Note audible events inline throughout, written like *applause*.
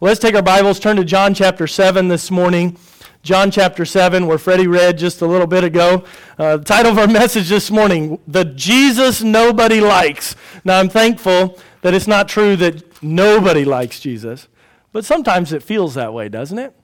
Well, let's take our Bibles, turn to John chapter 7 this morning. John chapter 7, where Freddie read just a little bit ago. Uh, the title of our *laughs* message this morning, The Jesus Nobody Likes. Now, I'm thankful that it's not true that nobody likes Jesus, but sometimes it feels that way, doesn't it?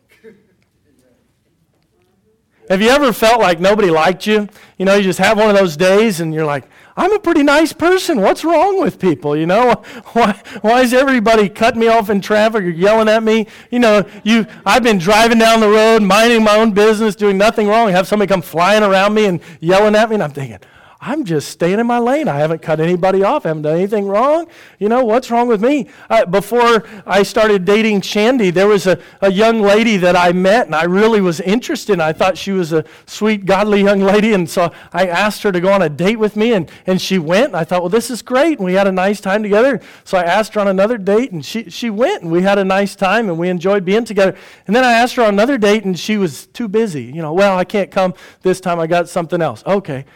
Have you ever felt like nobody liked you? You know, you just have one of those days and you're like, I'm a pretty nice person. What's wrong with people? You know, *laughs* why, why is everybody cutting me off in traffic or yelling at me? You know, you, I've been driving down the road, minding my own business, doing nothing wrong. Have somebody come flying around me and yelling at me, and I'm thinking, I'm just staying in my lane. I haven't cut anybody off. I haven't done anything wrong. You know, what's wrong with me? Uh, before I started dating Shandy, there was a, a young lady that I met, and I really was interested. In. I thought she was a sweet, godly young lady, and so I asked her to go on a date with me, and, and she went. And I thought, well, this is great. And we had a nice time together. So I asked her on another date, and she, she went, and we had a nice time, and we enjoyed being together. And then I asked her on another date, and she was too busy. You know, well, I can't come this time. I got something else. Okay.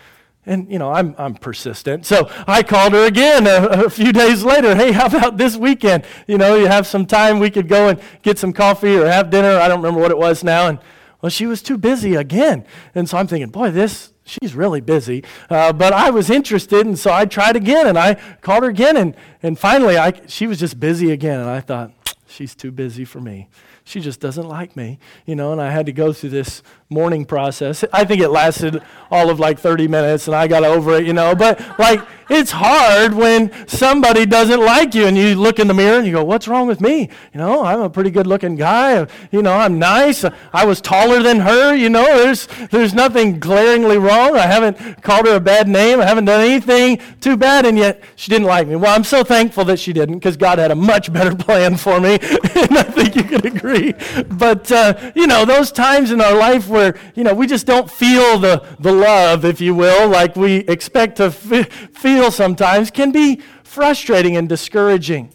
And, you know, I'm, I'm persistent. So I called her again a, a, few days later. Hey, how about this weekend? You know, you have some time, we could go and get some coffee or have dinner. I don't remember what it was now. And, well, she was too busy again. And so I'm thinking, boy, this, she's really busy. Uh, but I was interested, and so I tried again, and I called her again. And, and finally, I, she was just busy again. And I thought, she's too busy for me she just doesn't like me, you know, and I had to go through this mourning process. I think it lasted all of like 30 minutes and I got over it, you know, but like it's hard when somebody doesn't like you and you look in the mirror and you go, What's wrong with me? You know, I'm a pretty good looking guy. You know, I'm nice. I was taller than her. You know, there's, there's nothing glaringly wrong. I haven't called her a bad name. I haven't done anything too bad, and yet she didn't like me. Well, I'm so thankful that she didn't because God had a much better *laughs* plan for me. *laughs* and I think you can agree. But, uh, you know, those times in our life where, you know, we just don't feel the, the love, if you will, like we expect to f- feel feel sometimes can be frustrating and discouraging.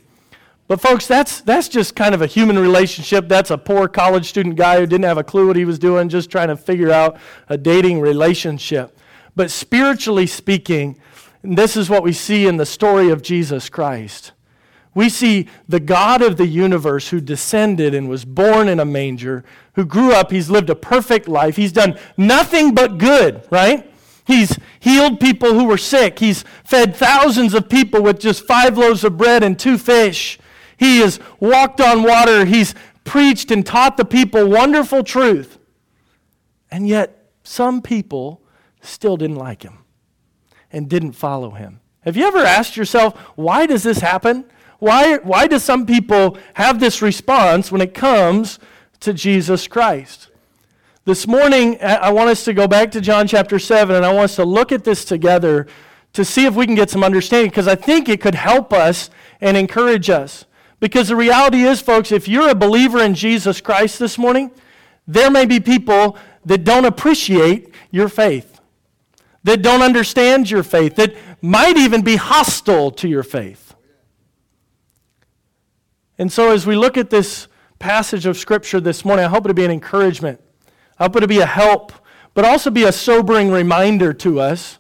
But, folks, that's, that's just kind of a human relationship. That's a poor college student guy who didn't have a clue what he was doing, just trying to figure out a dating relationship. But spiritually speaking, this is what we see in the story of Jesus Christ. We see the God of the universe who descended and was born in a manger, who grew up, he's lived a perfect life, he's done nothing but good, right? He's healed people who were sick. He's fed thousands of people with just five loaves of bread and two fish. He has walked on water. He's preached and taught the people wonderful truth. And yet, some people still didn't like him and didn't follow him. Have you ever asked yourself, why does this happen? Why, why do some people have this response when it comes to Jesus Christ? This morning, I want us to go back to John chapter 7, and I want us to look at this together to see if we can get some understanding, because I think it could help us and encourage us. Because the reality is, folks, if you're a believer in Jesus Christ this morning, there may be people that don't appreciate your faith, that don't understand your faith, that might even be hostile to your faith. And so, as we look at this passage of Scripture this morning, I hope it'll be an encouragement I hope it'll be a help, but also be a sobering reminder to us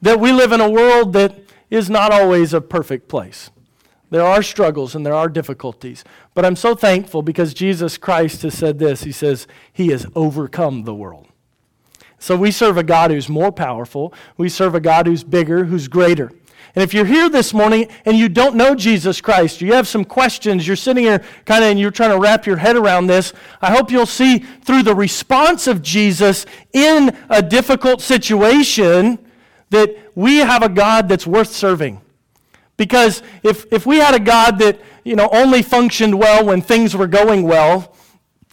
that we live in a world that is not always a perfect place. There are struggles and there are difficulties. But I'm so thankful because Jesus Christ has said this He says, He has overcome the world. So we serve a God who's more powerful. We serve a God who's bigger, who's greater. And if you're here this morning and you don't know Jesus Christ, you have some questions, you're sitting here kind of and you're trying to wrap your head around this, I hope you'll see through the response of Jesus in a difficult situation that we have a God that's worth serving. Because if, if we had a God that you know, only functioned well when things were going well,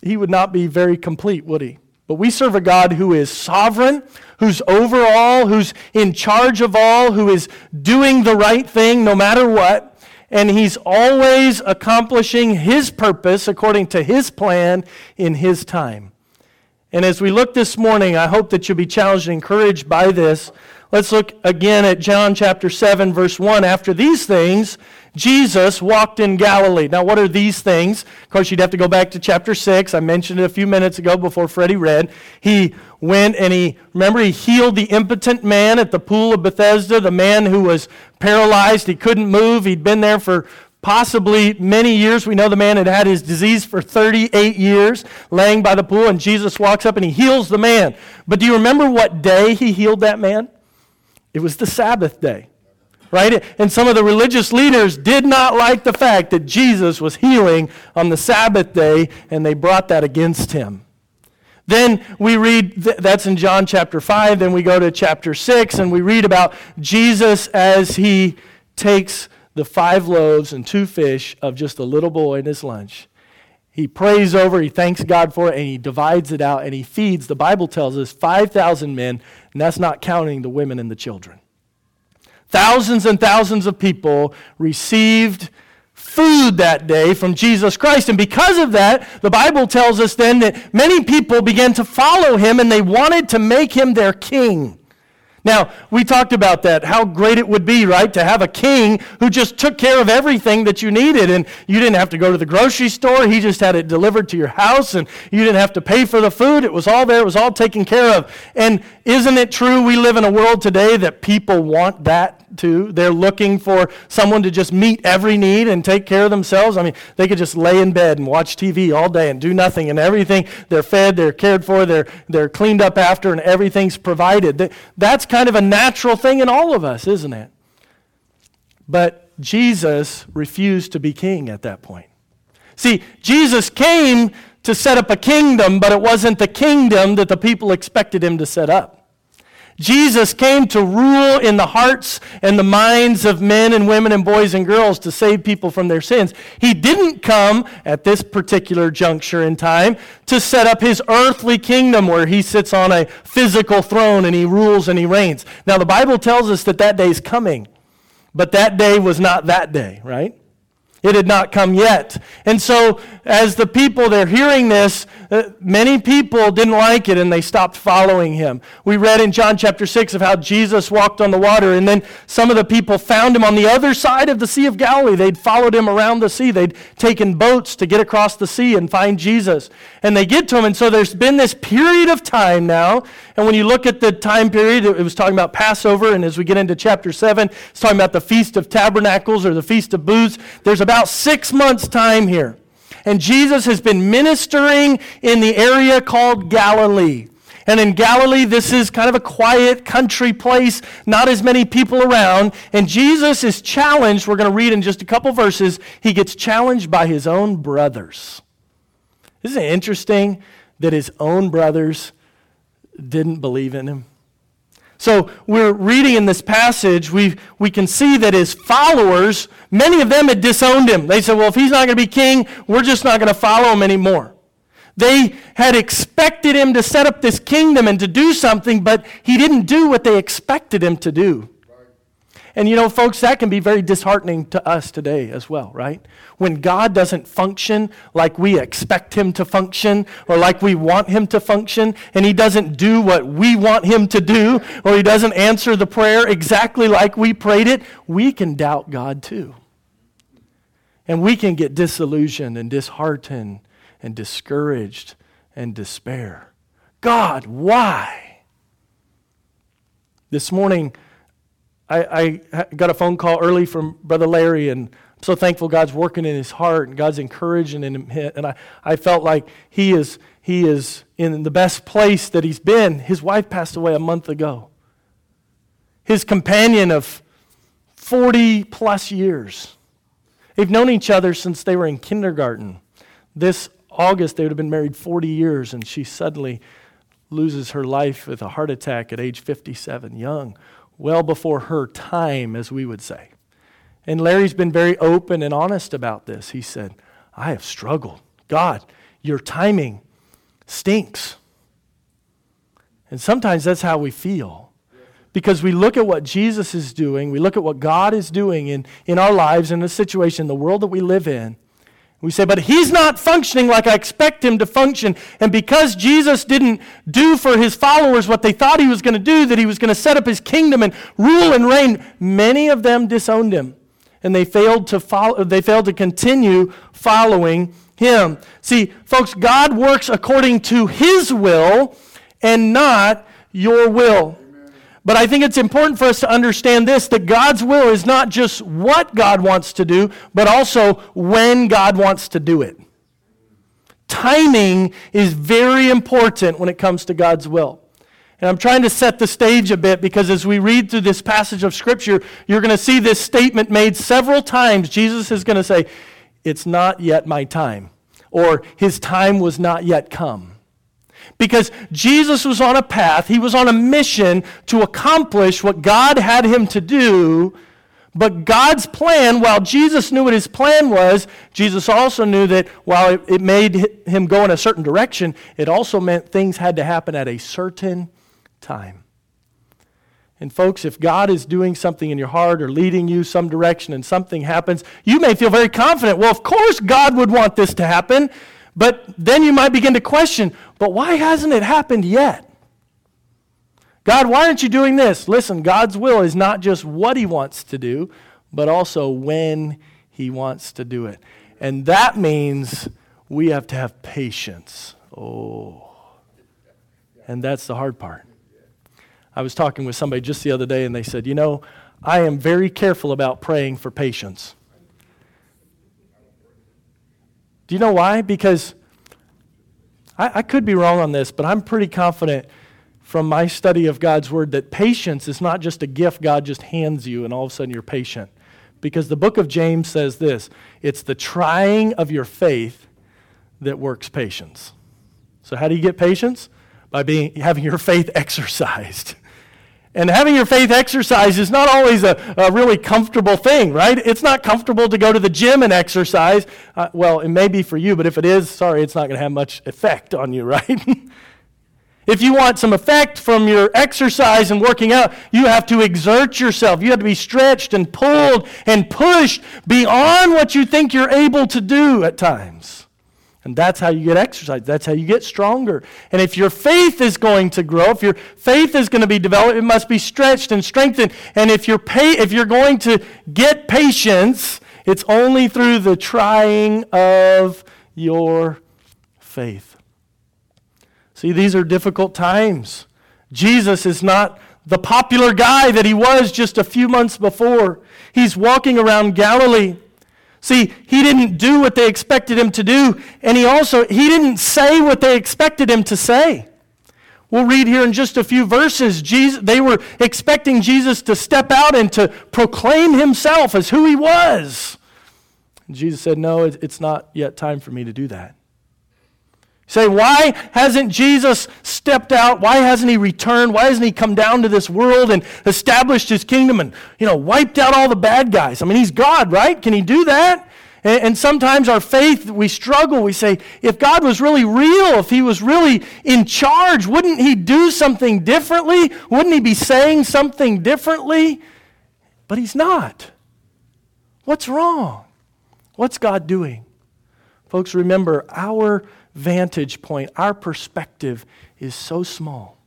he would not be very complete, would he? But we serve a God who is sovereign, who's over all, who's in charge of all, who is doing the right thing no matter what. And he's always accomplishing his purpose according to his plan in his time. And as we look this morning, I hope that you'll be challenged and encouraged by this. Let's look again at John chapter 7, verse 1. After these things, Jesus walked in Galilee. Now, what are these things? Of course, you'd have to go back to chapter 6. I mentioned it a few minutes ago before Freddie read. He went and he, remember, he healed the impotent man at the pool of Bethesda, the man who was paralyzed. He couldn't move. He'd been there for possibly many years. We know the man had had his disease for 38 years, laying by the pool, and Jesus walks up and he heals the man. But do you remember what day he healed that man? It was the Sabbath day, right? And some of the religious leaders did not like the fact that Jesus was healing on the Sabbath day, and they brought that against him. Then we read, that's in John chapter 5. Then we go to chapter 6, and we read about Jesus as he takes the five loaves and two fish of just a little boy in his lunch. He prays over, he thanks God for it, and he divides it out and he feeds, the Bible tells us, 5,000 men, and that's not counting the women and the children. Thousands and thousands of people received food that day from Jesus Christ. And because of that, the Bible tells us then that many people began to follow him and they wanted to make him their king. Now, we talked about that, how great it would be, right, to have a king who just took care of everything that you needed. And you didn't have to go to the grocery store. He just had it delivered to your house, and you didn't have to pay for the food. It was all there, it was all taken care of. And isn't it true we live in a world today that people want that too? They're looking for someone to just meet every need and take care of themselves. I mean, they could just lay in bed and watch TV all day and do nothing, and everything, they're fed, they're cared for, they're, they're cleaned up after, and everything's provided. That's kind of a natural thing in all of us, isn't it? But Jesus refused to be king at that point. See, Jesus came to set up a kingdom, but it wasn't the kingdom that the people expected him to set up. Jesus came to rule in the hearts and the minds of men and women and boys and girls to save people from their sins. He didn't come at this particular juncture in time to set up his earthly kingdom where he sits on a physical throne and he rules and he reigns. Now, the Bible tells us that that day is coming, but that day was not that day, right? It had not come yet. And so, as the people, they're hearing this, uh, many people didn't like it and they stopped following him. We read in John chapter 6 of how Jesus walked on the water, and then some of the people found him on the other side of the Sea of Galilee. They'd followed him around the sea. They'd taken boats to get across the sea and find Jesus. And they get to him, and so there's been this period of time now. And when you look at the time period, it was talking about Passover, and as we get into chapter 7, it's talking about the Feast of Tabernacles or the Feast of Booths. There's about six months' time here. And Jesus has been ministering in the area called Galilee. And in Galilee, this is kind of a quiet country place, not as many people around. And Jesus is challenged. We're going to read in just a couple verses. He gets challenged by his own brothers. Isn't it interesting that his own brothers didn't believe in him? So we're reading in this passage, we, we can see that his followers, many of them had disowned him. They said, well, if he's not going to be king, we're just not going to follow him anymore. They had expected him to set up this kingdom and to do something, but he didn't do what they expected him to do. And you know, folks, that can be very disheartening to us today as well, right? When God doesn't function like we expect him to function or like we want him to function, and he doesn't do what we want him to do, or he doesn't answer the prayer exactly like we prayed it, we can doubt God too. And we can get disillusioned and disheartened and discouraged and despair. God, why? This morning, I, I got a phone call early from Brother Larry, and I'm so thankful God's working in his heart and God's encouraging in him. And I, I felt like he is, he is in the best place that he's been. His wife passed away a month ago. His companion of 40 plus years. They've known each other since they were in kindergarten. This August, they would have been married 40 years, and she suddenly loses her life with a heart attack at age 57, young well before her time, as we would say. And Larry's been very open and honest about this. He said, I have struggled. God, your timing stinks. And sometimes that's how we feel. Because we look at what Jesus is doing, we look at what God is doing in, in our lives, in the situation, the world that we live in, we say, but he's not functioning like I expect him to function. And because Jesus didn't do for his followers what they thought he was going to do, that he was going to set up his kingdom and rule and reign, many of them disowned him. And they failed to follow, they failed to continue following him. See, folks, God works according to his will and not your will. But I think it's important for us to understand this that God's will is not just what God wants to do, but also when God wants to do it. Timing is very important when it comes to God's will. And I'm trying to set the stage a bit because as we read through this passage of Scripture, you're going to see this statement made several times. Jesus is going to say, It's not yet my time, or His time was not yet come. Because Jesus was on a path, He was on a mission to accomplish what God had Him to do. But God's plan, while Jesus knew what his plan was, Jesus also knew that while it, it made him go in a certain direction, it also meant things had to happen at a certain time. And, folks, if God is doing something in your heart or leading you some direction and something happens, you may feel very confident. Well, of course, God would want this to happen. But then you might begin to question, but why hasn't it happened yet? God, why aren't you doing this? Listen, God's will is not just what He wants to do, but also when He wants to do it. And that means we have to have patience. Oh. And that's the hard part. I was talking with somebody just the other day, and they said, You know, I am very careful about praying for patience. Do you know why? Because I, I, could be wrong on this, but I'm pretty confident from my study of God's Word that patience is not just a gift God just hands you and all of a sudden you're patient. Because the book of James says this it's the trying of your faith that works patience. So, how do you get patience? By being, having your faith *laughs* exercised. And having your faith exercised is not always a, a, really comfortable thing, right? It's not comfortable to go to the gym and exercise. Uh, well, it may be for you, but if it is, sorry, it's not going to have much effect on you, *laughs* right? if you want some effect from your exercise and working out, you have to exert yourself. You have to be stretched and pulled and pushed beyond what you think you're able to do at times. And that's how you get exercise. That's how you get stronger. And if your faith is going to grow, if your faith is going to be developed, it must be stretched and strengthened. And if you're, if you're going to get patience, it's only through the trying of your faith. See, these are difficult times. Jesus is not the popular guy that he was just a few months before. He's walking around Galilee. See, he didn't do what they expected him to do, and he also he didn't say what they expected him to say. We'll read here in just a few verses. Jesus, they were expecting Jesus to step out and to proclaim himself as who he was. And Jesus said, No, it's not yet time for me to do that. Say, why hasn't Jesus stepped out? Why hasn't he returned? Why hasn't he come down to this world and established his kingdom and, you know, wiped out all the bad guys? I mean, he's God, right? Can he do that? And, sometimes our faith, we struggle. We say, if God was really real, if he was really in charge, wouldn't he do something differently? Wouldn't he be saying something differently? But he's not. What's wrong? What's God doing? Folks, remember, our vantage point, our perspective is so small.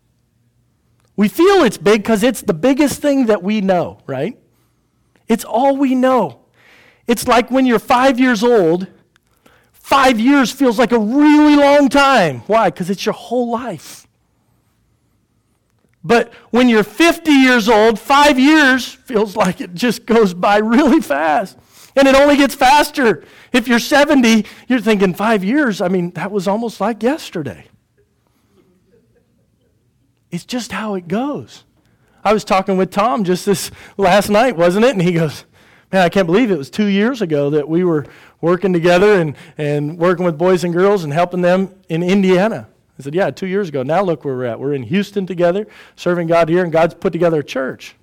We feel it's big because it's the biggest thing that we know, right? It's all we know. It's like when you're five years old, five years feels like a really long time. Why? Because it's your whole life. But when you're 50 years old, five years feels like it just goes by really fast. And it only gets faster. If you're 70, you're thinking five years. I mean, that was almost like yesterday. It's just how it goes. I was talking with Tom just this last night, wasn't it? And he goes, Man, I can't believe it was two years ago that we were working together and, and working with boys and girls and helping them in Indiana. I said, Yeah, two years ago. Now look where we're at. We're in Houston together, serving God here, and God's put together a church.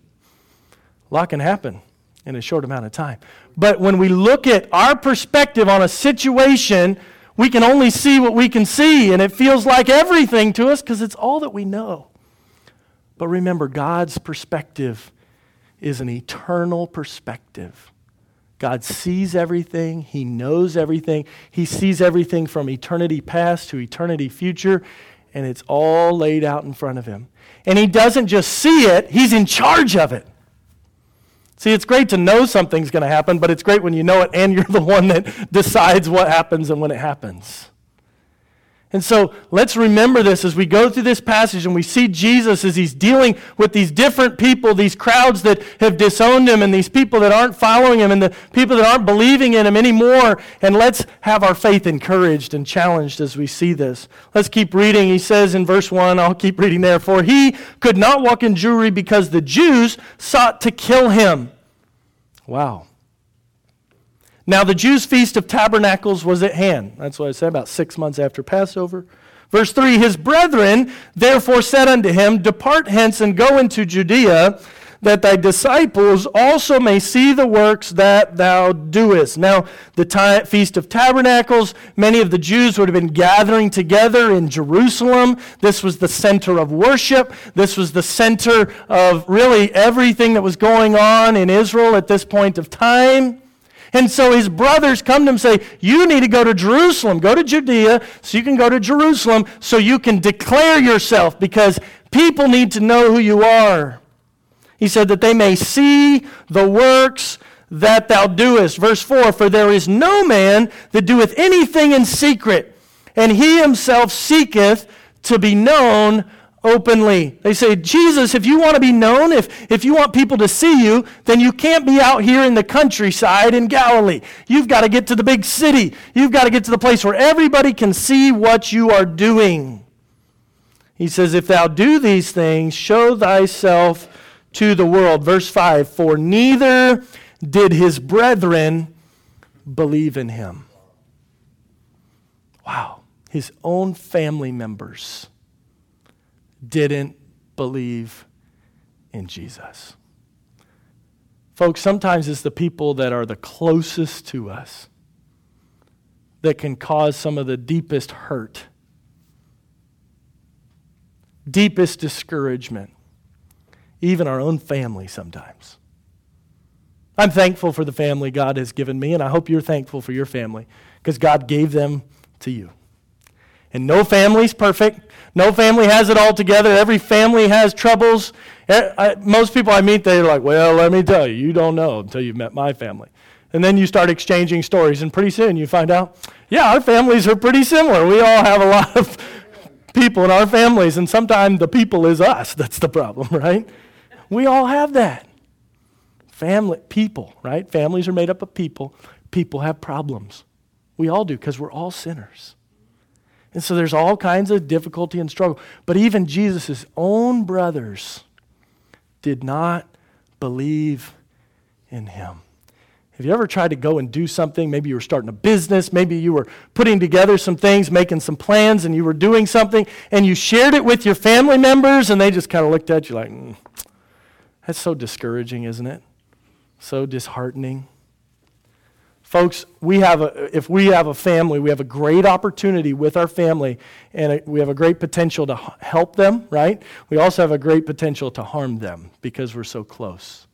A lot can happen in a short amount of time. But when we look at our perspective on a situation, we can only see what we can see, and it feels like everything to us because it's all that we know. But remember, God's perspective is an eternal perspective. God sees everything, He knows everything, He sees everything from eternity past to eternity future, and it's all laid out in front of Him. And He doesn't just see it, He's in charge of it. See, it's great to know something's going to happen, but it's great when you know it and you're *laughs* the one that decides what happens and when it happens. And so let's remember this as we go through this passage and we see Jesus as he's dealing with these different people, these crowds that have disowned him, and these people that aren't following him, and the people that aren't believing in him anymore. And let's have our faith encouraged and challenged as we see this. Let's keep reading. He says in verse 1, I'll keep reading there, For he could not walk in Jewry because the Jews sought to kill him. Wow. Now, the Jews' feast of tabernacles was at hand. That's what I said, about six months after Passover. Verse 3 His brethren therefore said unto him, Depart hence and go into Judea, that thy disciples also may see the works that thou doest. Now, the Feast of Tabernacles, many of the Jews would have been gathering together in Jerusalem. This was the center of worship. This was the center of really everything that was going on in Israel at this point of time. And so his brothers come to him and say, You need to go to Jerusalem. Go to Judea so you can go to Jerusalem so you can declare yourself because people need to know who you are. He said that they may see the works that thou doest. Verse 4 For there is no man that doeth anything in secret, and he himself seeketh to be known openly. They say, Jesus, if you want to be known, if, if you want people to see you, then you can't be out here in the countryside in Galilee. You've got to get to the big city. You've got to get to the place where everybody can see what you are doing. He says, If thou do these things, show thyself to the world. Verse 5 For neither did his brethren believe in him. Wow. His own family members didn't believe in Jesus. Folks, sometimes it's the people that are the closest to us that can cause some of the deepest hurt, deepest discouragement, even our own family sometimes. I'm thankful for the family God has given me, and I hope you're thankful for your family because God gave them to you. And no family's perfect. No family has it all together. Every family has troubles. Most people I meet, they're like, well, let me tell you, you don't know until you've met my family. And then you start exchanging stories, and pretty soon you find out, yeah, our families are pretty similar. We all have a lot of people in our families, and sometimes the people is us. That's the problem, *laughs* right? We all have that. Family, people, right? Families are made up of people. People have problems. We all do because we're all sinners. And so there's all kinds of difficulty and struggle. But even Jesus' own brothers did not believe in him. Have you ever tried to go and do something? Maybe you were starting a business, maybe you were putting together some things, making some plans, and you were doing something, and you shared it with your family members, and they just kind of looked at you like, mm, that's so discouraging, isn't it? So disheartening. Folks, we have a, if we have a family, we have a great opportunity with our family, and we have a great potential to help them, right? We also have a great potential to harm them because we're so close.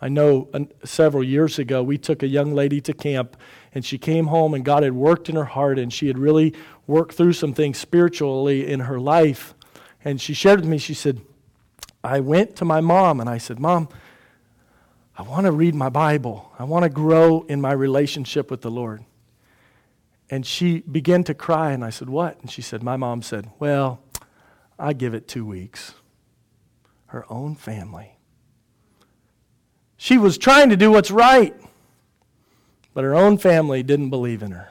I know several years ago, we took a young lady to camp, and she came home, and God had worked in her heart, and she had really worked through some things spiritually in her life. And she shared with me, she said, I went to my mom, and I said, Mom, I want to read my Bible. I want to grow in my relationship with the Lord. And she began to cry, and I said, What? And she said, My mom said, Well, I give it two weeks. Her own family. She was trying to do what's right, but her own family didn't believe in her.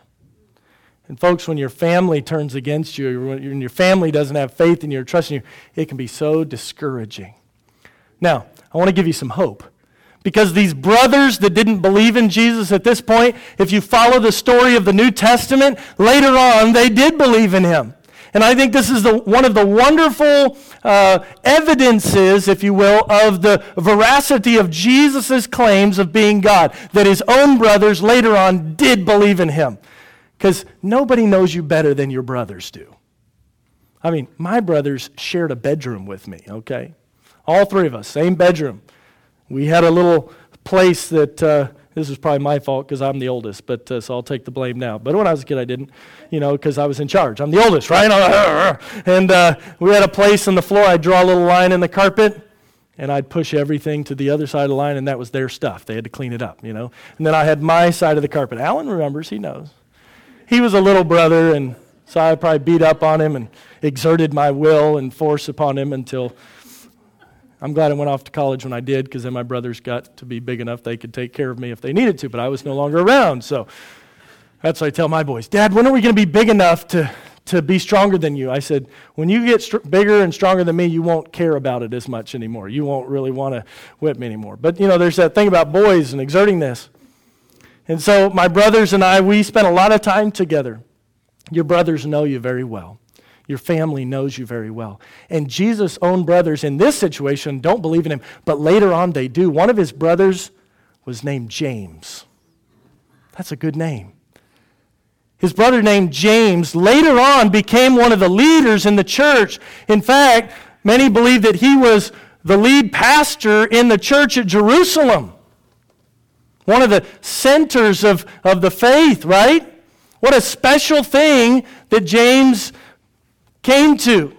And folks, when your family turns against you, when your family doesn't have faith in you or trust in you, it can be so discouraging. Now, I want to give you some hope. Because these brothers that didn't believe in Jesus at this point, if you follow the story of the New Testament, later on they did believe in him. And I think this is the, one of the wonderful uh, evidences, if you will, of the veracity of Jesus' claims of being God, that his own brothers later on did believe in him. Because nobody knows you better than your brothers do. I mean, my brothers shared a bedroom with me, okay? All three of us, same bedroom. We had a little place that, uh, this is probably my fault because I'm the oldest, but uh, so I'll take the blame now. But when I was a kid, I didn't, you know, because I was in charge. I'm the oldest, right? *laughs* And uh, we had a place on the floor. I'd draw a little line in the carpet, and I'd push everything to the other side of the line, and that was their stuff. They had to clean it up, you know. And then I had my side of the carpet. Alan remembers, he knows. He was a little brother, and So I probably beat up on him and exerted my will and force upon him until I'm glad I went off to college when I did because then my brothers got to be big enough they could take care of me if they needed to, but I was no longer around. So that's what I tell my boys Dad, when are we going to be big enough to, to be stronger than you? I said, When you get str- bigger and stronger than me, you won't care about it as much anymore. You won't really want to whip me anymore. But, you know, there's that thing about boys and exerting this. And so my brothers and I, we spent a lot of time together. Your brothers know you very well. Your family knows you very well. And Jesus' own brothers in this situation don't believe in him, but later on they do. One of his brothers was named James. That's a good name. His brother named James later on became one of the leaders in the church. In fact, many believe that he was the lead pastor in the church at Jerusalem. One of the centers of, of the faith, right? What a special thing that James came to.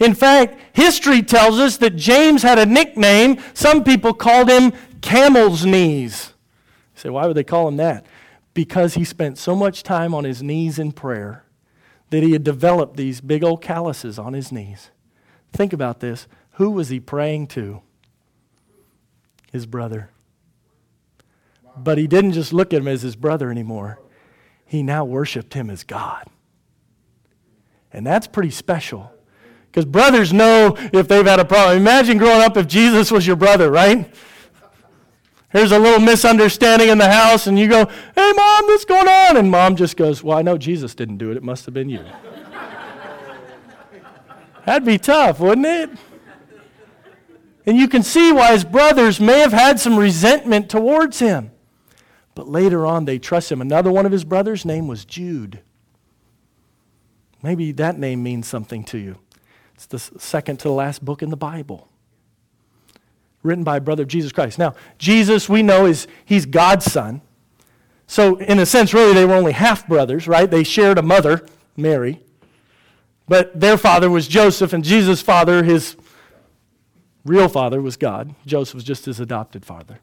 In fact, history tells us that James had a nickname. Some people called him Camel's Knees. You say, why would they call him that? Because he spent so much time on his knees in prayer that he had developed these big old calluses on his knees. Think about this. Who was he praying to? His brother. But he didn't just look at him as his brother anymore, he now worshiped him as God. And that's pretty special. Because brothers know if they've had a problem. Imagine growing up if Jesus was your brother, right? Here's a little misunderstanding in the house, and you go, Hey, mom, what's going on? And mom just goes, Well, I know Jesus didn't do it. It must have been you. That'd be tough, wouldn't it? And you can see why his brothers may have had some resentment towards him. But later on, they trust him. Another one of his brothers' name was Jude. Maybe that name means something to you. It's the second to the last book in the Bible, written by brother Jesus Christ. Now, Jesus, we know, is he's God's son. So, in a sense, really, they were only half brothers, right? They shared a mother, Mary. But their father was Joseph, and Jesus' father, his real father, was God. Joseph was just his adopted father.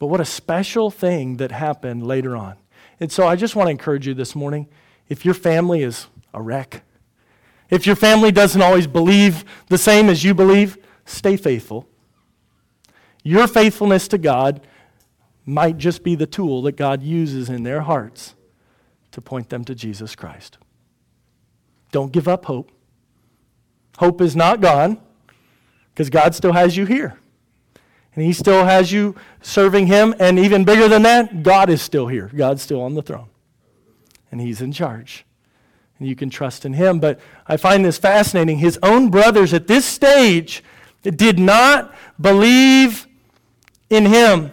But what a special thing that happened later on. And so I just want to encourage you this morning if your family is a wreck, if your family doesn't always believe the same as you believe, stay faithful. Your faithfulness to God might just be the tool that God uses in their hearts to point them to Jesus Christ. Don't give up hope. Hope is not gone because God still has you here. And He still has you serving Him. And even bigger than that, God is still here. God's still on the throne. And He's in charge. And you can trust in Him. But I find this fascinating. His own brothers at this stage did not believe in Him.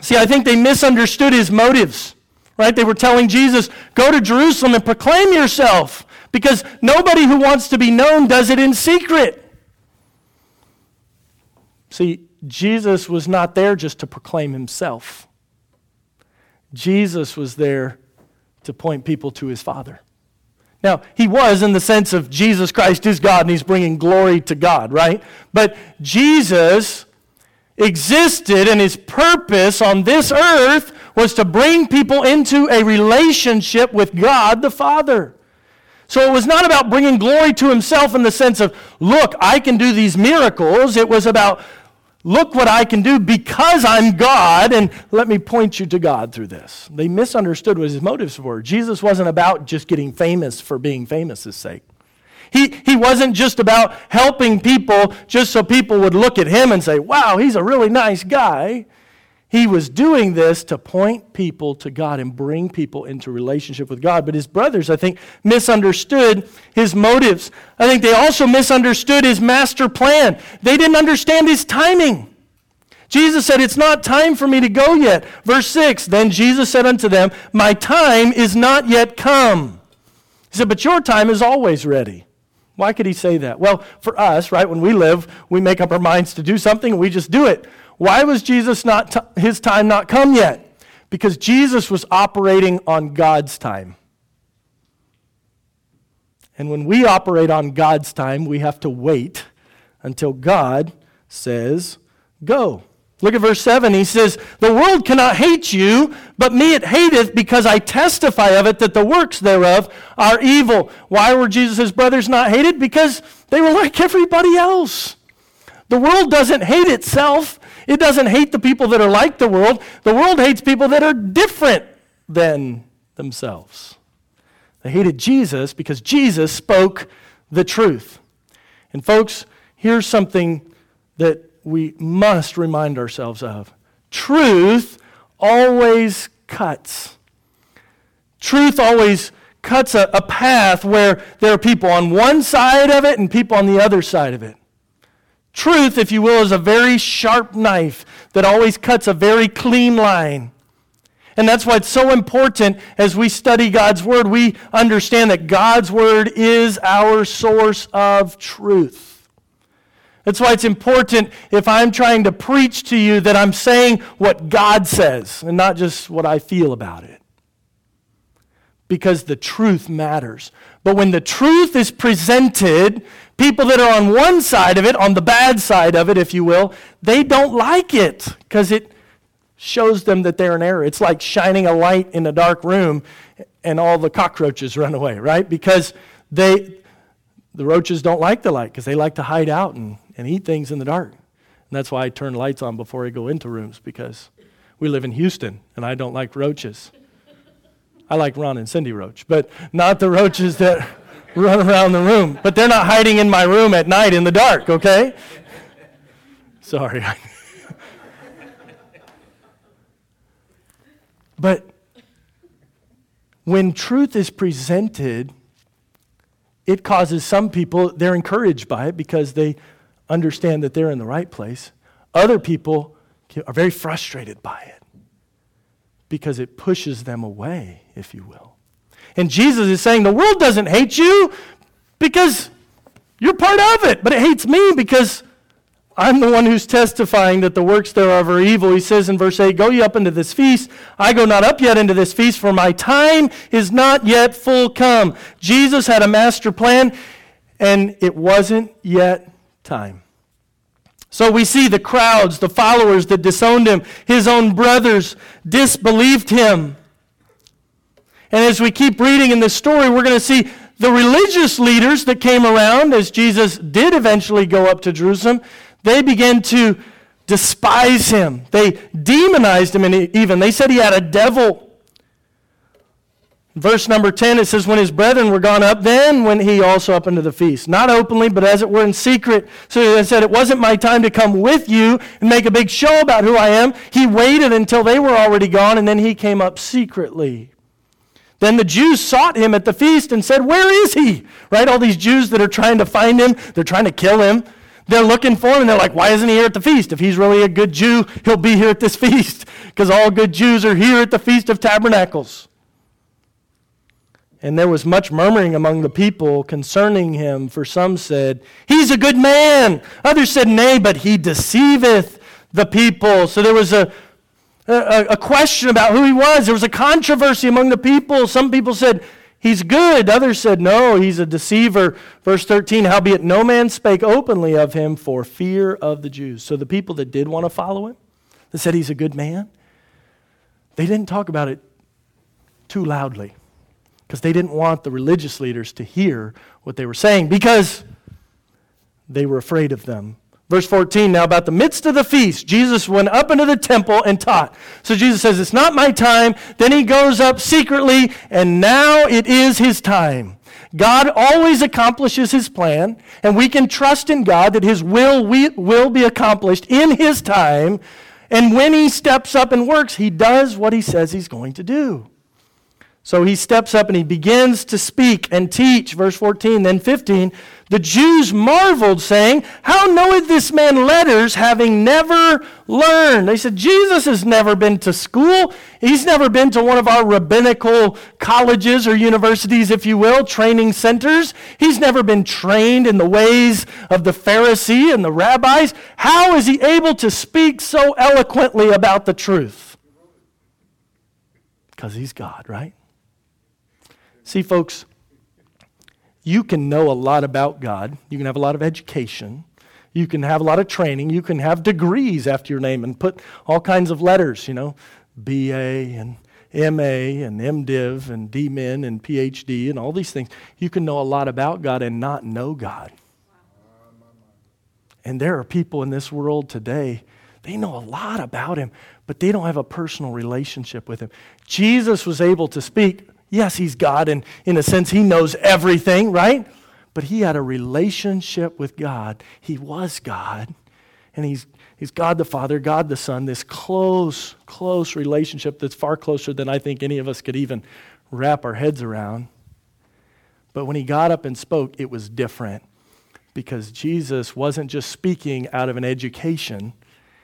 See, I think they misunderstood His motives. Right? They were telling Jesus, go to Jerusalem and proclaim yourself. Because nobody who wants to be known does it in secret. See, Jesus was not there just to proclaim himself, Jesus was there to point people to his Father. Now, he was in the sense of Jesus Christ is God and he's bringing glory to God, right? But Jesus existed and his purpose on this earth was to bring people into a relationship with God the Father. So it was not about bringing glory to himself in the sense of, look, I can do these miracles. It was about, Look what I can do because I'm God, and let me point you to God through this. They misunderstood what his motives were. Jesus wasn't about just getting famous for being famous' sake. He, he wasn't just about helping people just so people would look at him and say, wow, he's a really nice guy. He was doing this to point people to God and bring people into relationship with God. But his brothers, I think, misunderstood his motives. I think they also misunderstood his master plan. They didn't understand his timing. Jesus said, It's not time for me to go yet. Verse 6 Then Jesus said unto them, My time is not yet come. He said, But your time is always ready. Why could he say that? Well, for us, right, when we live, we make up our minds to do something and we just do it. Why was Jesus not t- his time not come yet? Because Jesus was operating on God's time. And when we operate on God's time, we have to wait until God says, go. Look at verse 7. He says, The world cannot hate you, but me it hateth, because I testify of it that the works thereof are evil. Why were Jesus' brothers not hated? Because they were like everybody else. The world doesn't hate itself, it doesn't hate the people that are like the world. The world hates people that are different than themselves. They hated Jesus because Jesus spoke the truth. And, folks, here's something that we must remind ourselves of truth always cuts. Truth always cuts a, a, path where there are people on one side of it and people on the other side of it. Truth, if you will, is a very sharp knife that always cuts a very clean line. And that's why it's so important as we study God's Word, we understand that God's Word is our source of truth. That's why it's important if I'm trying to preach to you that I'm saying what God says and not just what I feel about it. Because the truth matters. But when the truth is presented, people that are on one side of it, on the bad side of it, if you will, they don't like it because it shows them that they're in error. It's like shining a light in a dark room and all the cockroaches *laughs* run away, right? Because they, the roaches don't like the light because they like to hide out and and eat things in the dark. And that's why I turn lights on before I go into rooms because we live in Houston and I don't like roaches. I like Ron and Cindy Roach, but not the roaches that *laughs* run around the room. But they're not hiding in my room at night in the dark, okay? Sorry. *laughs* but when truth is presented, it causes some people, they're encouraged by it because they understand that they're in the right place. Other people are very frustrated by it because it pushes them away, if you will. And Jesus is saying the world doesn't hate you because you're part of it, but it hates me because I'm the one who's testifying that the works thereof are evil. He says in verse 8, Go ye up into this feast. I go not up yet into this feast, for my time is not yet full come. Jesus had a master plan, and it wasn't yet time. So we see the crowds, the followers that disowned him, his own brothers disbelieved him. And as we keep reading in this story, we're going to see the religious leaders that came around as Jesus did eventually go up to Jerusalem, they began to despise him. They demonized him, and even they said he had a devil. Verse number 10, it says, When his brethren were gone up, then went he also up into the feast. Not openly, but as it were in secret. So he said, It wasn't my time to come with you and make a big show about who I am. He waited until they were already gone, and then he came up secretly. Then the Jews sought him at the feast and said, Where is he? Right? All these Jews that are trying to find him, they're trying to kill him. They're looking for him, and they're like, Why isn't he here at the feast? If he's really a good Jew, he'll be here at this feast, because all good Jews are here at the Feast of Tabernacles. And there was much murmuring among the people concerning him, for some said, He's a good man. Others said, Nay, but he deceiveth the people. So there was a, a, a, question about who he was. There was a controversy among the people. Some people said, He's good. Others said, No, he's a deceiver. Verse 13, Howbeit no man spake openly of him for fear of the Jews. So the people that did want to follow him, that said he's a good man, they didn't talk about it too loudly because they didn't want the religious leaders to hear what they were saying because they were afraid of them. Verse 14, now about the midst of the feast, Jesus went up into the temple and taught. So Jesus says, It's not my time. Then he goes up secretly, and now it is his time. God always accomplishes his plan, and we can trust in God that his will will be accomplished in his time. And when he steps up and works, he does what he says he's going to do. So he steps up and he begins to speak and teach. Verse 14, then 15. The Jews marveled, saying, How knoweth this man letters, having never learned? They said, Jesus has never been to school. He's never been to one of our rabbinical colleges or universities, if you will, training centers. He's never been trained in the ways of the Pharisee and the rabbis. How is he able to speak so eloquently about the truth? Because he's God, right? See, folks, you can know a lot about God, you can have a lot of education, You can have a lot of training. You can have degrees after your name and put all kinds of letters, you know, BA and MA and MDiv and DMin and PhD and all these things. You can know a lot about God and not know God. And there are people in this world today, they know a lot about Him, but they don't have a personal relationship with Him. Jesus was able to speak. Yes, He's God, and in a sense, He knows everything, right? But He had a relationship with God. He was God, and He's He's God the Father, God the Son, this close, close relationship that's far closer than I think any of us could even wrap our heads around. But when he got up and spoke, it was different because Jesus wasn't just speaking out of an education,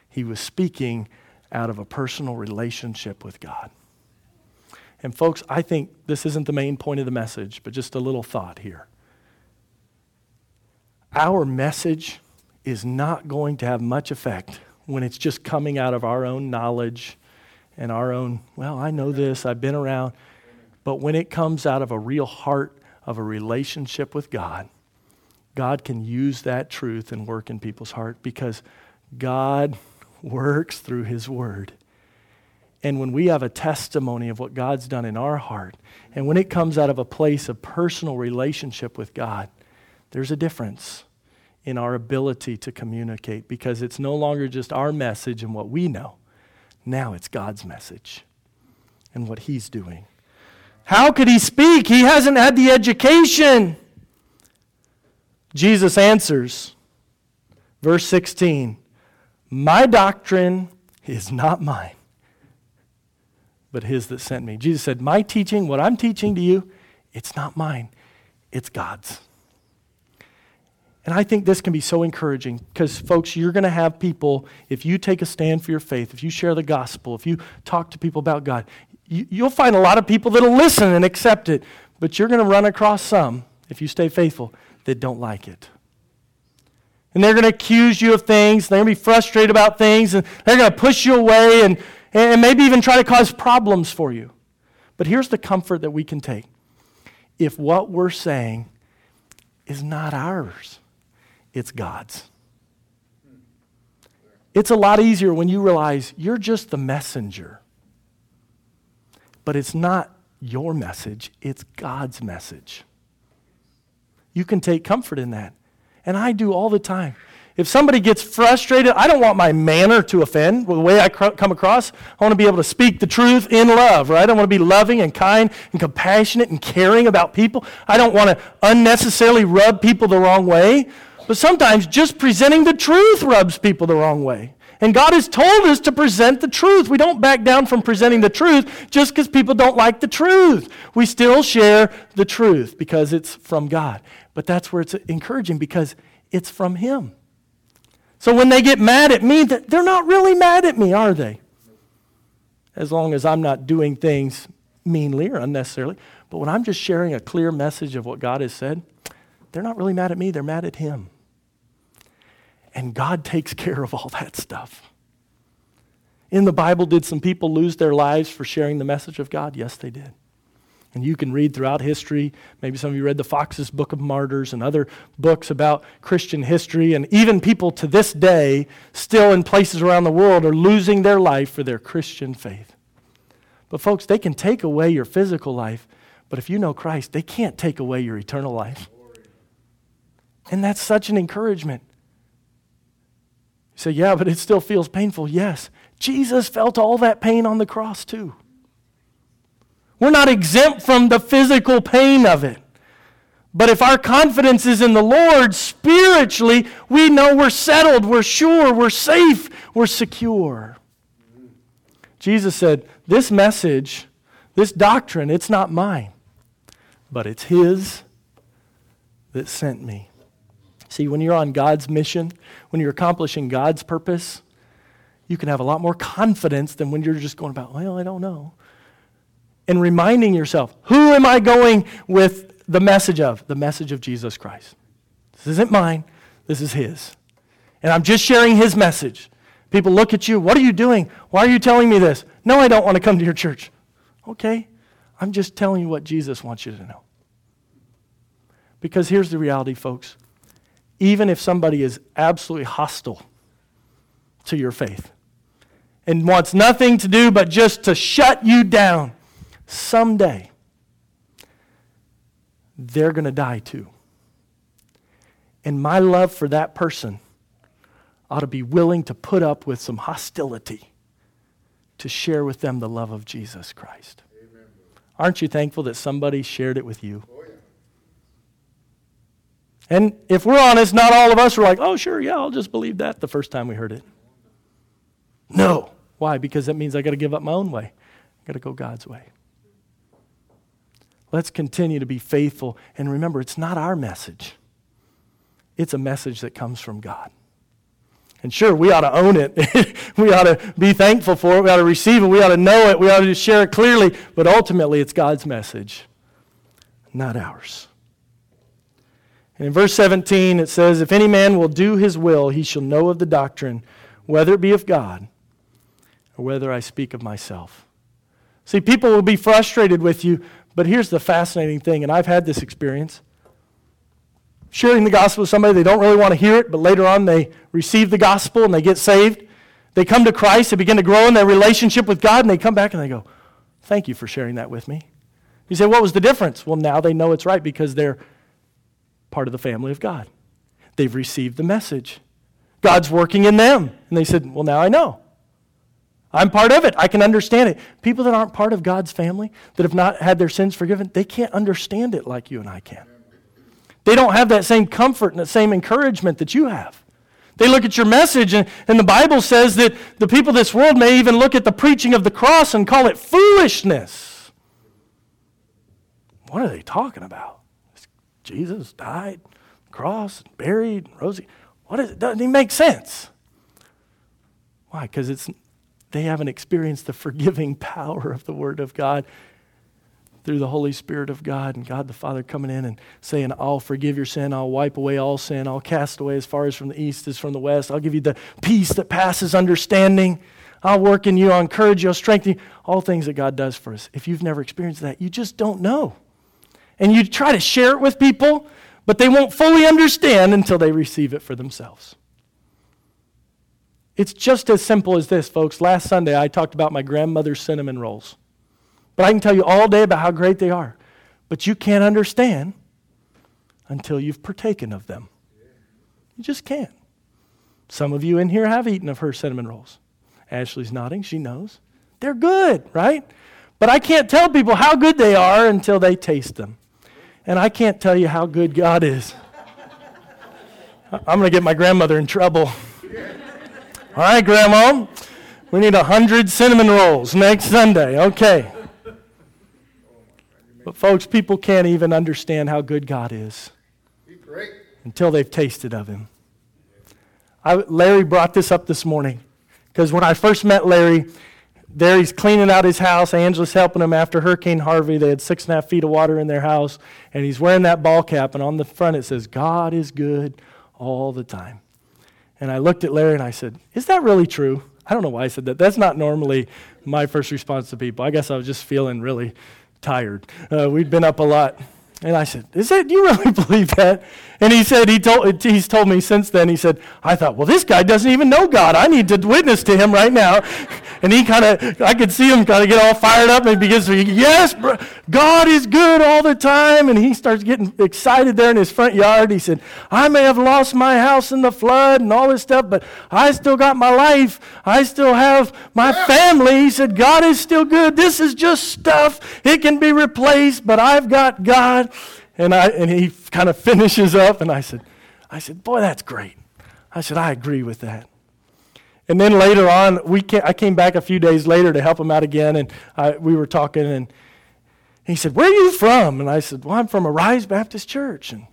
he was speaking out of a personal relationship with God. And, folks, I think this isn't the main point of the message, but just a little thought here. Our message is not going to have much effect when it's just coming out of our own knowledge and our own, well, I know this, I've been around. But when it comes out of a real heart of a relationship with God, God can use that truth and work in people's heart because God works through His Word. And when we have a testimony of what God's done in our heart, and when it comes out of a place of personal relationship with God, there's a difference in our ability to communicate because it's no longer just our message and what we know. Now it's God's message and what He's doing. How could He speak? He hasn't had the education. Jesus answers, verse 16 My doctrine is not mine, but His that sent me. Jesus said, My teaching, what I'm teaching to you, it's not mine, it's God's. And I think this can be so encouraging because, folks, you're going to have people, if you take a stand for your faith, if you share the gospel, if you talk to people about God, you, will find a lot of people that'll listen and accept it. But you're going to run across some, if you stay faithful, that don't like it. And they're going to accuse you of things, they're going to be frustrated about things, and they're going to push you away and, and maybe even try to cause problems for you. But here's the comfort that we can take if what we're saying is not ours it's God's. It's a lot easier when you realize you're just the messenger. But it's not your message, it's God's message. You can take comfort in that. And I do all the time. If somebody gets frustrated, I don't want my manner to offend the way I come across. I want to be able to speak the truth in love, right? I want to be loving and kind and compassionate and caring about people. I don't want to unnecessarily rub people the wrong way. But sometimes just presenting the truth rubs people the wrong way. And God has told us to present the truth. We don't back down from presenting the truth just because people don't like the truth. We still share the truth because it's from God. But that's where it's encouraging because it's from Him. So when they get mad at me, they're not really mad at me, are they? As long as I'm not doing things meanly or unnecessarily. But when I'm just sharing a clear message of what God has said, they're not really mad at me, they're mad at Him. And God takes care of all that stuff. In the Bible, did some people lose their lives for sharing the message of God? Yes, they did. And you can read throughout history. Maybe some of you read the Foxe's Book of Martyrs and other books about Christian history. And even people to this day, still in places around the world, are losing their life for their Christian faith. But, folks, they can take away your physical life, but if you know Christ, they can't take away your eternal life. And that's such an encouragement You say, yeah, but it still feels painful. Yes. Jesus felt all that pain on the cross too. We're not exempt from the physical pain of it. But if our confidence is in the Lord spiritually, we know we're settled, we're sure, we're safe, we're secure. Jesus said, This message, this doctrine, it's not mine, but it's His that sent me. See, when you're on God's mission, when you're accomplishing God's purpose, you can have a lot more confidence than when you're just going about, well, I don't know. And reminding yourself, who am I going with the message of? The message of Jesus Christ. This isn't mine, this is His. And I'm just sharing His message. People look at you, what are you doing? Why are you telling me this? No, I don't want to come to your church. Okay, I'm just telling you what Jesus wants you to know. Because here's the reality, folks even if somebody is absolutely hostile to your faith and wants nothing to do but just to shut you down, someday they're going to die too. And my love for that person ought to be willing to put up with some hostility to share with them the love of Jesus Christ. Amen. Aren't you thankful that somebody shared it with you? And if we're honest, not all of us were like, oh, sure, yeah, I'll just believe that the first time we heard it. No. Why? Because that means I got to give up my own way. I got to go God's way. Let's continue to be faithful. And remember, it's not our message, it's a message that comes from God. And sure, we ought to own it. *laughs* we ought to be thankful for it. We ought to receive it. We ought to know it. We ought to share it clearly. But ultimately, it's God's message, not ours. And in verse 17, it says, If any man will do his will, he shall know of the doctrine, whether it be of God or whether I speak of myself. See, people will be frustrated with you, but here's the fascinating thing, and I've had this experience sharing the gospel with somebody, they don't really want to hear it, but later on they receive the gospel and they get saved. They come to Christ, they begin to grow in their relationship with God, and they come back and they go, Thank you for sharing that with me. You say, What was the difference? Well, now they know it's right because they're part of the family of God. They've received the message. God's working in them. And they said, Well, now I know. I'm part of it. I can understand it. People that aren't part of God's family, that have not had their sins forgiven, they can't understand it like you and I can. They don't have that same comfort and that same encouragement that you have. They look at your message, and, and the Bible says that the people of this world may even look at the preaching of the cross and call it foolishness. What are they talking about? Jesus died, cross, buried, rose. What is it? Doesn't even make sense. Why? Because it's they haven't experienced the forgiving power of the Word of God through the Holy Spirit of God and God the Father coming in and saying, I'll forgive your sin, I'll wipe away all sin, I'll cast away as far as from the east as from the west, I'll give you the peace that passes understanding, I'll work in you, I'll encourage you, I'll strengthen you. All things that God does for us. If you've never experienced that, you just don't know. And you try to share it with people, but they won't fully understand until they receive it for themselves. It's just as simple as this, folks. Last Sunday, I talked about my grandmother's cinnamon rolls. But I can tell you all day about how great they are. But you can't understand until you've partaken of them. You just can't. Some of you in here have eaten of her cinnamon rolls. Ashley's nodding. She knows. They're good, right? But I can't tell people how good they are until they taste them. And I can't tell you how good God is. *laughs* I'm going to get my grandmother in trouble. *laughs* All right, Grandma. We need a hundred cinnamon rolls next Sunday. Okay. But, folks, people can't even understand how good God is until they've tasted of Him. I, Larry brought this up this morning because when I first met Larry, there he's cleaning out his house. Angela's helping him after Hurricane Harvey. They had six and a half feet of water in their house, and he's wearing that ball cap, and on the front it says, God is good all the time. And I looked at Larry and I said, Is that really true? I don't know why I said that. That's not normally my first response to people. I guess I was just feeling really tired. Uh, we'd been up a lot. And I said, Is that, do you really *laughs* believe that? And he said, he told, he's told me since then, he said, I thought, well, this guy doesn't even know God. I need to witness to him right now. *laughs* And he kind of, I could see him kind of get all fired up and begins to, yes, bro, God is good all the time. And he starts getting excited there in his front yard. He said, I may have lost my house in the flood and all this stuff, but I still got my life. I still have my family. He said, God is still good. This is just stuff. It can be replaced, but I've got God. And, I, and he kind of finishes up, and I said, I said, boy, that's great. I said, I agree with that. And then later on, we came, I came back a few days later to help him out again, and I, we were talking, and he said, Where are you from? And I said, Well, I'm from Arise Baptist Church. And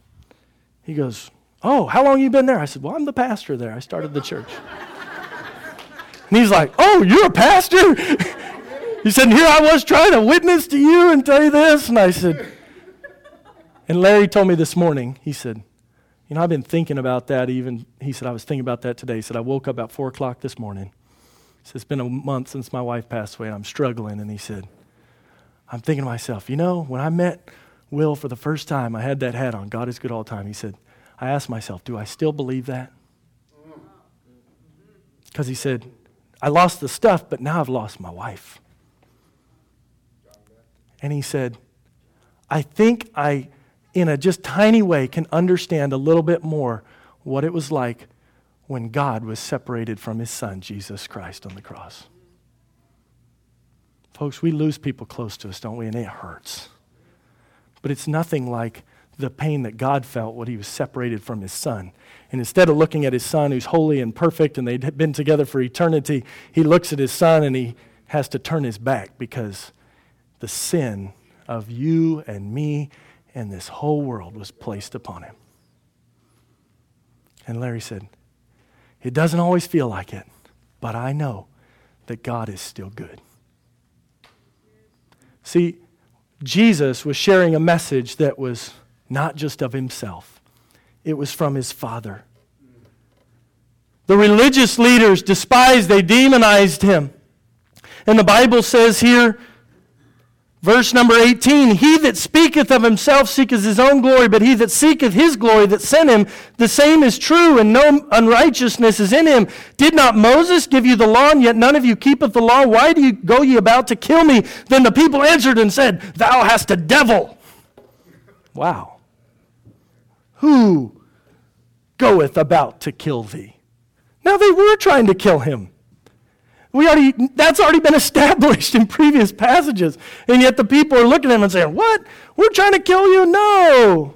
he goes, Oh, how long you been there? I said, Well, I'm the pastor there. I started the church. and he's like, Oh, you're a pastor? *laughs* he said, Here I was trying to witness to you and tell you this. And I said, And Larry told me this morning, he said, you know, I've been thinking about that even. He said, I was thinking about that today. He said, I woke up about 4 o'clock this morning. He said, It's been a month since my wife passed away and I'm struggling. And he said, I'm thinking to myself, you know, when I met Will for the first time, I had that hat on. God is good all the time. He said, I asked myself, do I still believe that? Because he said, I lost the stuff, but now I've lost my wife. And he said, I think I, in a just tiny way, can understand a little bit more what it was like when God was separated from his son, Jesus Christ, on the cross. Folks, we lose people close to us, don't we? And it hurts. But it's nothing like the pain that God felt when he was separated from his son. And instead of looking at his son, who's holy and perfect, and they'd been together for eternity, he looks at his son and he has to turn his back because the sin of you and me and this whole world was placed upon him. And Larry said, It doesn't always feel like it, but I know that God is still good. See, Jesus was sharing a message that was not just of himself, it was from his Father. The religious leaders despised, they demonized him. And the Bible says here Verse number 18 He that speaketh of himself seeketh his own glory, but he that seeketh his glory that sent him, the same is true, and no unrighteousness is in him. Did not Moses give you the law, and yet none of you keepeth the law? Why do you go ye about to kill me? Then the people answered and said, Thou hast a devil. Wow. Who goeth about to kill thee? Now they were trying to kill him. We already, that's already been *laughs* established in previous passages. And yet the people are looking at him and saying, What? We're trying to kill you? No.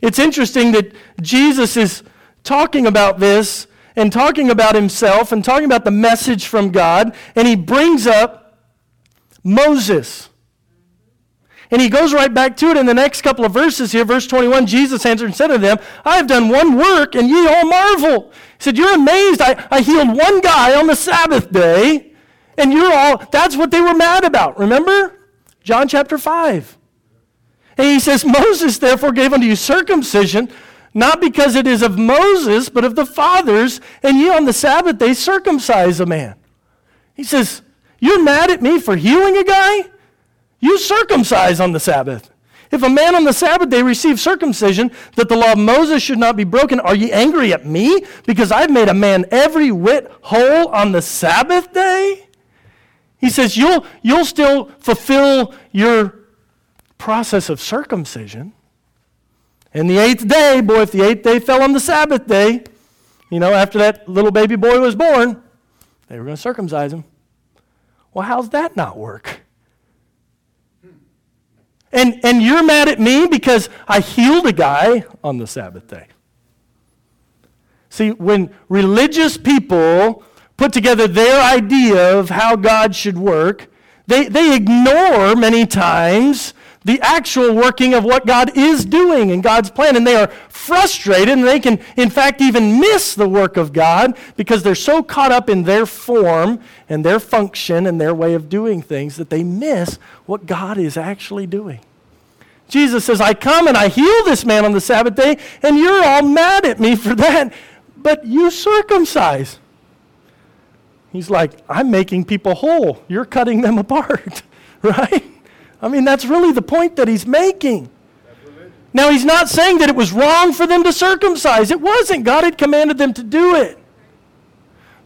It's interesting that Jesus is talking about this and talking about himself and talking about the message from God, and he brings up Moses. And he goes right back to it in the next couple of verses here. Verse 21 Jesus answered and said to them, I have done one work, and ye all marvel. He said, You're amazed. I, I healed one guy on the Sabbath day, and you're all, that's what they were mad about. Remember? John chapter 5. And he says, Moses therefore gave unto you circumcision, not because it is of Moses, but of the fathers, and ye on the Sabbath day circumcise a man. He says, You're mad at me for healing a guy? You circumcise on the Sabbath. If a man on the Sabbath day receives circumcision, that the law of Moses should not be broken, are ye angry at me because I've made a man every whit whole on the Sabbath day? He says, You'll, you'll still fulfill your process of circumcision. And the eighth day, boy, if the eighth day fell on the Sabbath day, you know, after that little baby boy was born, they were going to circumcise him. Well, how's that not work? And, and you're mad at me because I healed a guy on the Sabbath day. See, when religious people put together their idea of how God should work, they, they ignore many times the actual working of what God is doing in God's plan. And they are frustrated, and they can, in fact, even miss the work of God because they're so caught up in their form and their function and their way of doing things that they miss what God is actually doing. Jesus says, I come and I heal this man on the Sabbath day, and you're all mad at me for that, but you circumcise. He's like, I'm making people whole. You're cutting them *laughs* apart, *laughs* right? I mean, that's really the point that he's making. Now, he's not saying that it was wrong for them to circumcise. It wasn't. God had commanded them to do it.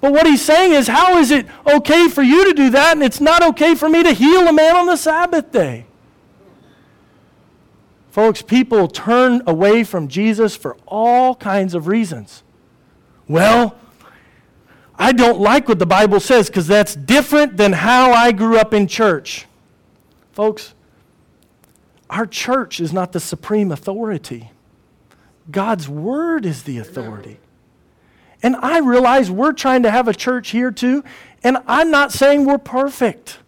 But what he's saying is, how is it okay for you to do that and it's not okay for me to heal a man on the Sabbath day? Folks, people turn away from Jesus for all kinds of reasons. Well, I don't like what the Bible says because that's different than how I grew up in church. Folks, our church is not the supreme authority. God's word is the authority. And I realize we're trying to have a church here too, and I'm not saying we're perfect.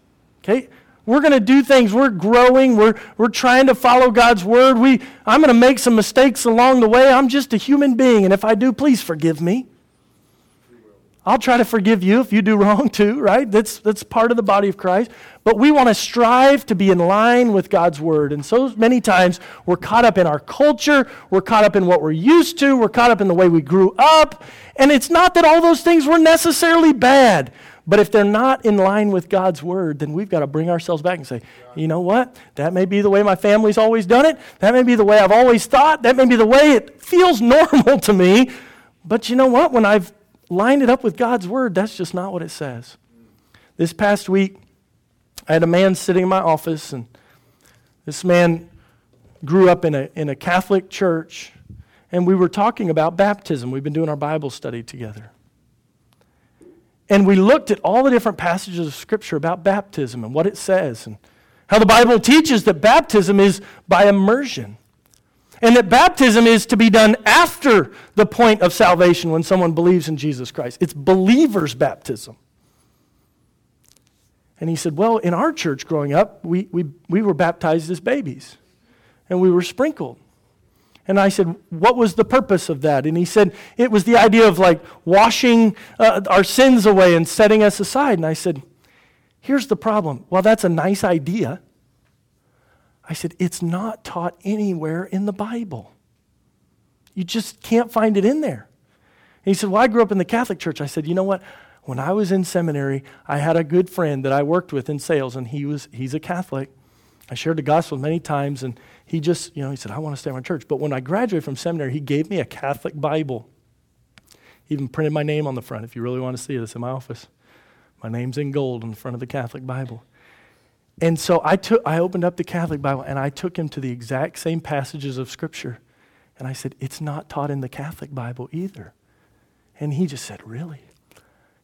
Okay? We're going to do things. We're growing. We're, we're trying to follow God's word. We, I'm going to make some mistakes along the way. I'm just a human being. And if I do, please forgive me. I'll try to forgive you if you do *laughs* wrong too, right? That's, that's part of the body of Christ. But we want to strive to be in line with God's word. And so many times we're caught up in our culture, we're caught up in what we're used to, we're caught up in the way we grew up. And it's not that all those things were necessarily bad. But if they're not in line with God's word, then we've got to bring ourselves back and say, you know what? That may be the way my family's always done it. That may be the way I've always thought. That may be the way it feels *laughs* normal to me. But you know what? When I've lined it up with God's word, that's just not what it says. This past week, I had a man sitting in my office, and this man grew up in a, in a Catholic church, and we were talking about baptism. We've been doing our Bible study together. And we looked at all the different passages of Scripture about baptism and what it says, and how the Bible teaches that baptism is by immersion. And that baptism is to be done after the point of salvation when someone believes in Jesus Christ. It's believer's baptism. And he said, Well, in our church growing up, we, we, we were baptized as babies and we were sprinkled. And I said, What was the purpose of that? And he said, It was the idea of like washing uh, our sins away and setting us aside. And I said, Here's the problem. Well, that's a nice idea. I said, It's not taught anywhere in the Bible. You just can't find it in there. And he said, Well, I grew up in the Catholic Church. I said, You know what? When I was in seminary, I had a good friend that I worked with in sales, and he was, he's a Catholic. I shared the gospel many times, and he just, you know, he said, I want to stay in my church. But when I graduated from seminary, he gave me a Catholic Bible. He even printed my name on the front. If you really want to see it, it's in my office. My name's in gold on the front of the Catholic Bible. And so I, took, I opened up the Catholic Bible and I took him to the exact same passages of Scripture. And I said, It's not taught in the Catholic Bible either. And he just said, Really?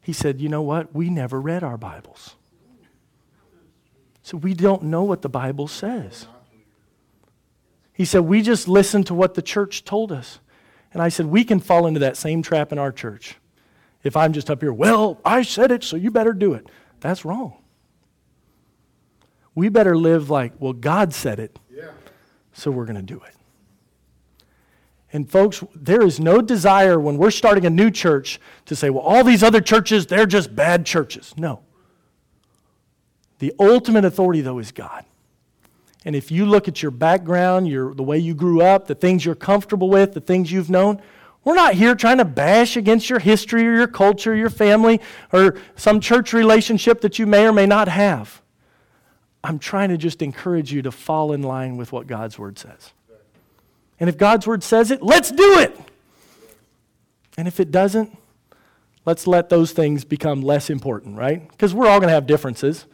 He said, You know what? We never read our Bibles. So we don't know what the Bible says. He said, We just listened to what the church told us. And I said, We can fall into that same trap in our church. If I'm just up here, well, I said it, so you better do it. That's wrong. We better live like, well, God said it, so we're going to do it. And folks, there is no desire when we're starting a new church to say, well, all these other churches, they're just bad churches. No. The ultimate authority, though, is God. And if you look at your background, your, the way you grew up, the things you're comfortable with, the things you've known, we're not here trying to bash against your history or your culture, your family, or some church relationship that you may or may not have. I'm trying to just encourage you to fall in line with what God's Word says. And if God's Word says it, let's do it. And if it doesn't, let's let those things become less important, right? Because we're all going to have differences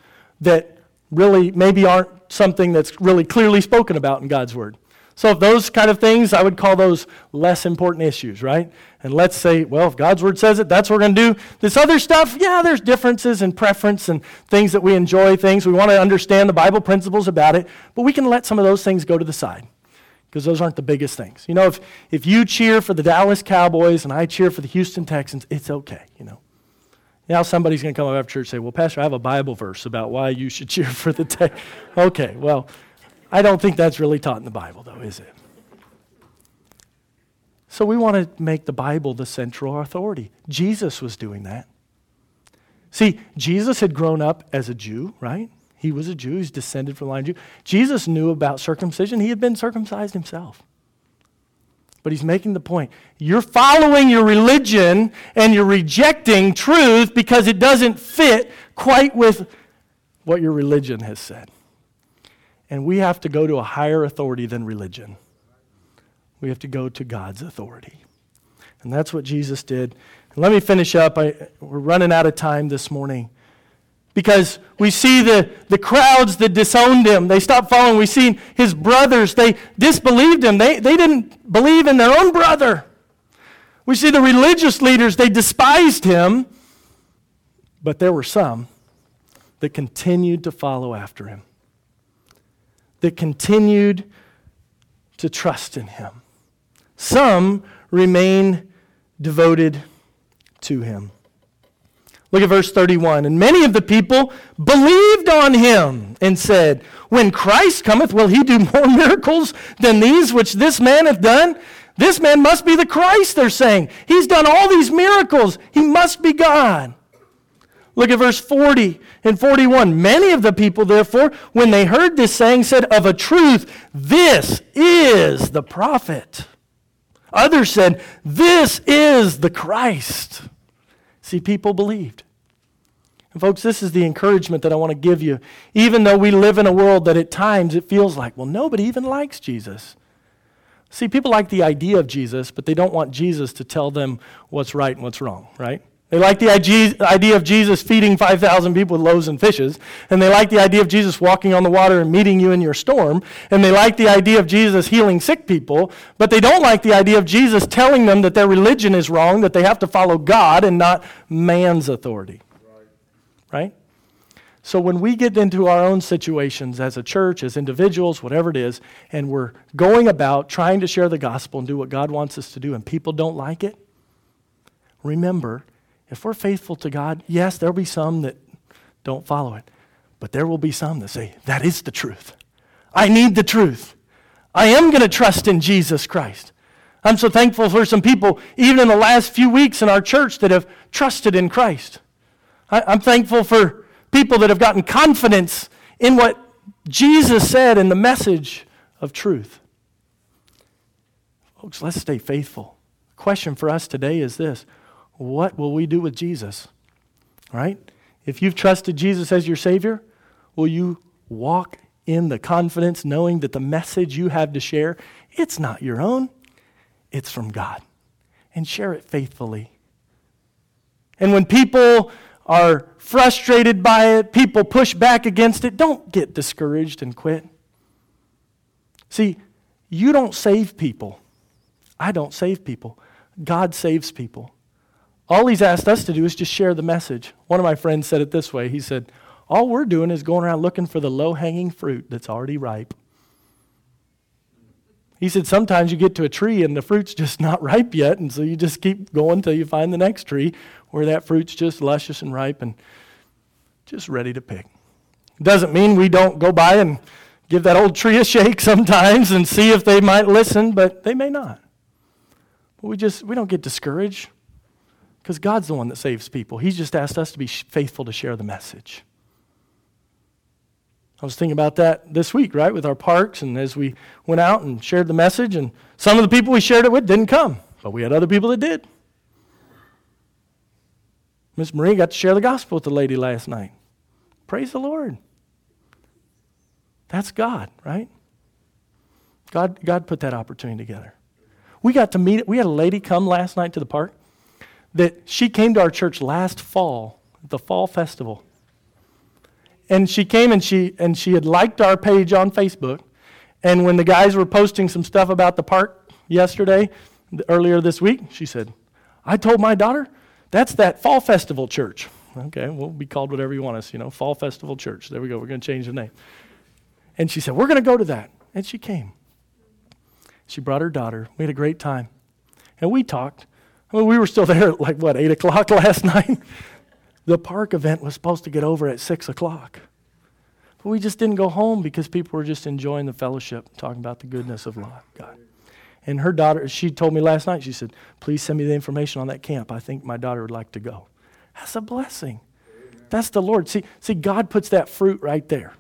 that really maybe aren't something that's really clearly spoken about in God's Word. So, if those kind of things, I would call those less important issues, right? And let's say, well, if God's Word says it, that's what we're going to do. This other stuff, yeah, there's differences and preference and things that we enjoy, things we want to understand the Bible principles about it, but we can let some of those things go to the side because those aren't the biggest things. You know, if, if you cheer for the Dallas Cowboys and I cheer for the Houston Texans, it's okay, you know. Now somebody's going to come up after church and say, well, Pastor, I have a Bible verse about why you should *laughs* cheer for the Texans. okay, well, I don't think that's really taught in the Bible, though, is it? So we want to make the Bible the central authority. Jesus was doing that. See, Jesus had grown up as a Jew, right? He was a Jew, he's descended from the line of Jew. Jesus knew about circumcision, he had been circumcised himself. But he's making the point you're following your religion and you're rejecting truth because it doesn't fit quite with what your religion has said. And we have to go to a higher authority than religion. We have to go to God's authority. And that's what Jesus did. And let me finish up. I, we're running out of time this morning. Because we see the, the crowds that disowned him. They stopped following. We see his brothers. They disbelieved him. They, they didn't believe in their own brother. We see the religious leaders. They despised him. But there were some that continued to follow after him that continued to trust in him. Some remain devoted to him. Look at verse 31. And many of the people believed on him and said, When Christ cometh, will he do more *laughs* miracles than these which this man hath done? This man must be the Christ, they're saying. He's done all these miracles. He must be God. Look at verse 40 and 41. Many of the people, therefore, when they heard this saying, said, Of a truth, this is the prophet. Others said, This is the Christ. See, people believed. And folks, this is the encouragement that I want to give you. Even though we live in a world that at times it feels like, well, nobody even likes Jesus. See, people like the idea of Jesus, but they don't want Jesus to tell them what's right and what's wrong, right? They like the idea of Jesus feeding 5,000 people with loaves and fishes. And they like the idea of Jesus walking on the water and meeting you in your storm. And they like the idea of Jesus healing sick people. But they don't like the idea of Jesus telling them that their religion is wrong, that they have to follow God and not man's authority. Right? right? So when we get into our own situations as a church, as individuals, whatever it is, and we're going about trying to share the gospel and do what God wants us to do, and people don't like it, remember if we're faithful to God, yes, there'll be some that don't follow it, but there will be some that say, That is the truth. I need the truth. I am going to trust in Jesus Christ. I'm so thankful for some people, even in the last few weeks in our church, that have trusted in Christ. I, am thankful for people that have gotten confidence in what Jesus said in the message of truth. Folks, let's stay faithful. The question for us today is this what will we do with Jesus? Right? If you've trusted Jesus as your Savior, will you walk in the confidence knowing that the message you have to share, it's not your own, it's from God. And share it faithfully. And when people are frustrated by it, people push back against it, don't get discouraged and quit. See, you don't save people. I don't save people. God saves people. All he's asked us to do is just share the message. One of my friends said it this way He said, All we're doing is going around looking for the low hanging fruit that's already ripe. He said, Sometimes you get to a tree and the fruit's just not ripe yet, and so you just keep going until you find the next tree where that fruit's just luscious and ripe and just ready to pick. It doesn't mean we don't go by and give that old tree a shake sometimes and see if they might listen, but they may not. But we just we don't get discouraged. Because God's the one that saves people. He's just asked us to be faithful to share the message. I was thinking about that this week, right, with our parks, and as we went out and shared the message, and some of the people we shared it with didn't come, but we had other people that did. Miss Marie got to share the gospel with the lady last night. Praise the Lord. That's God, right? God, God put that opportunity together. We got to meet, we had a lady come last night to the park that she came to our church last fall, the fall festival. And she came and she and she had liked our page on Facebook. And when the guys were posting some stuff about the park yesterday, earlier this week, she said, I told my daughter, that's that fall festival church. Okay, we'll be called whatever you want us, you know, fall festival church. There we go. We're going to change the name. And she said, We're going to go to that. And she came. She brought her daughter. We had a great time. And we talked. Mean, we were still there at like, what, 8 o'clock *laughs* last night? the park event was supposed to get over at 6 o'clock. But we just didn't go home because people were just enjoying the fellowship, talking about the goodness of God. And her daughter, she told me last night, she said, Please send me the information on that camp. I think my daughter would like to go. That's a blessing. That's the Lord. See, see, God puts that fruit right there.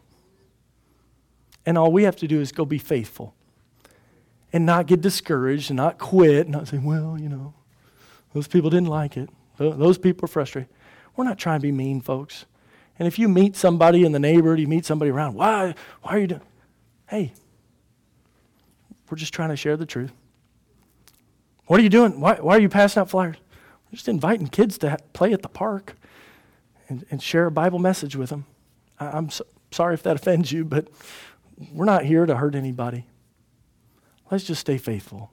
And all we have to do is go be faithful and not get discouraged and not quit and not say, Well, you know, those people didn't like it. Those people are frustrated. We're not trying to be mean, folks. And if you meet somebody in the neighborhood, you meet somebody around, why, why are you doing? Hey, we're just trying to share the truth. What are you doing? Why, why are you passing out flyers? We're just inviting kids to ha- play at the park and, and share a Bible message with them. I, am so, sorry if that offends you, but we're not here to hurt anybody. Let's just stay faithful.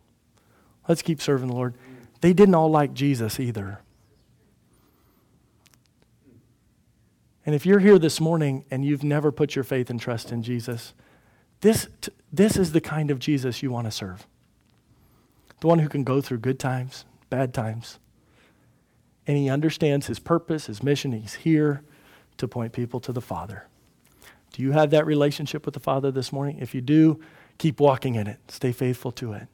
Let's keep serving the Lord. They didn't all like Jesus either. And if you're here this morning and you've never put your faith and trust in Jesus, this, this is the kind of Jesus you want to serve. The one who can go through good times, bad times. And he understands his purpose, his mission. He's here to point people to the Father. Do you have that relationship with the Father this morning? If you do, keep walking in it. Stay faithful to it.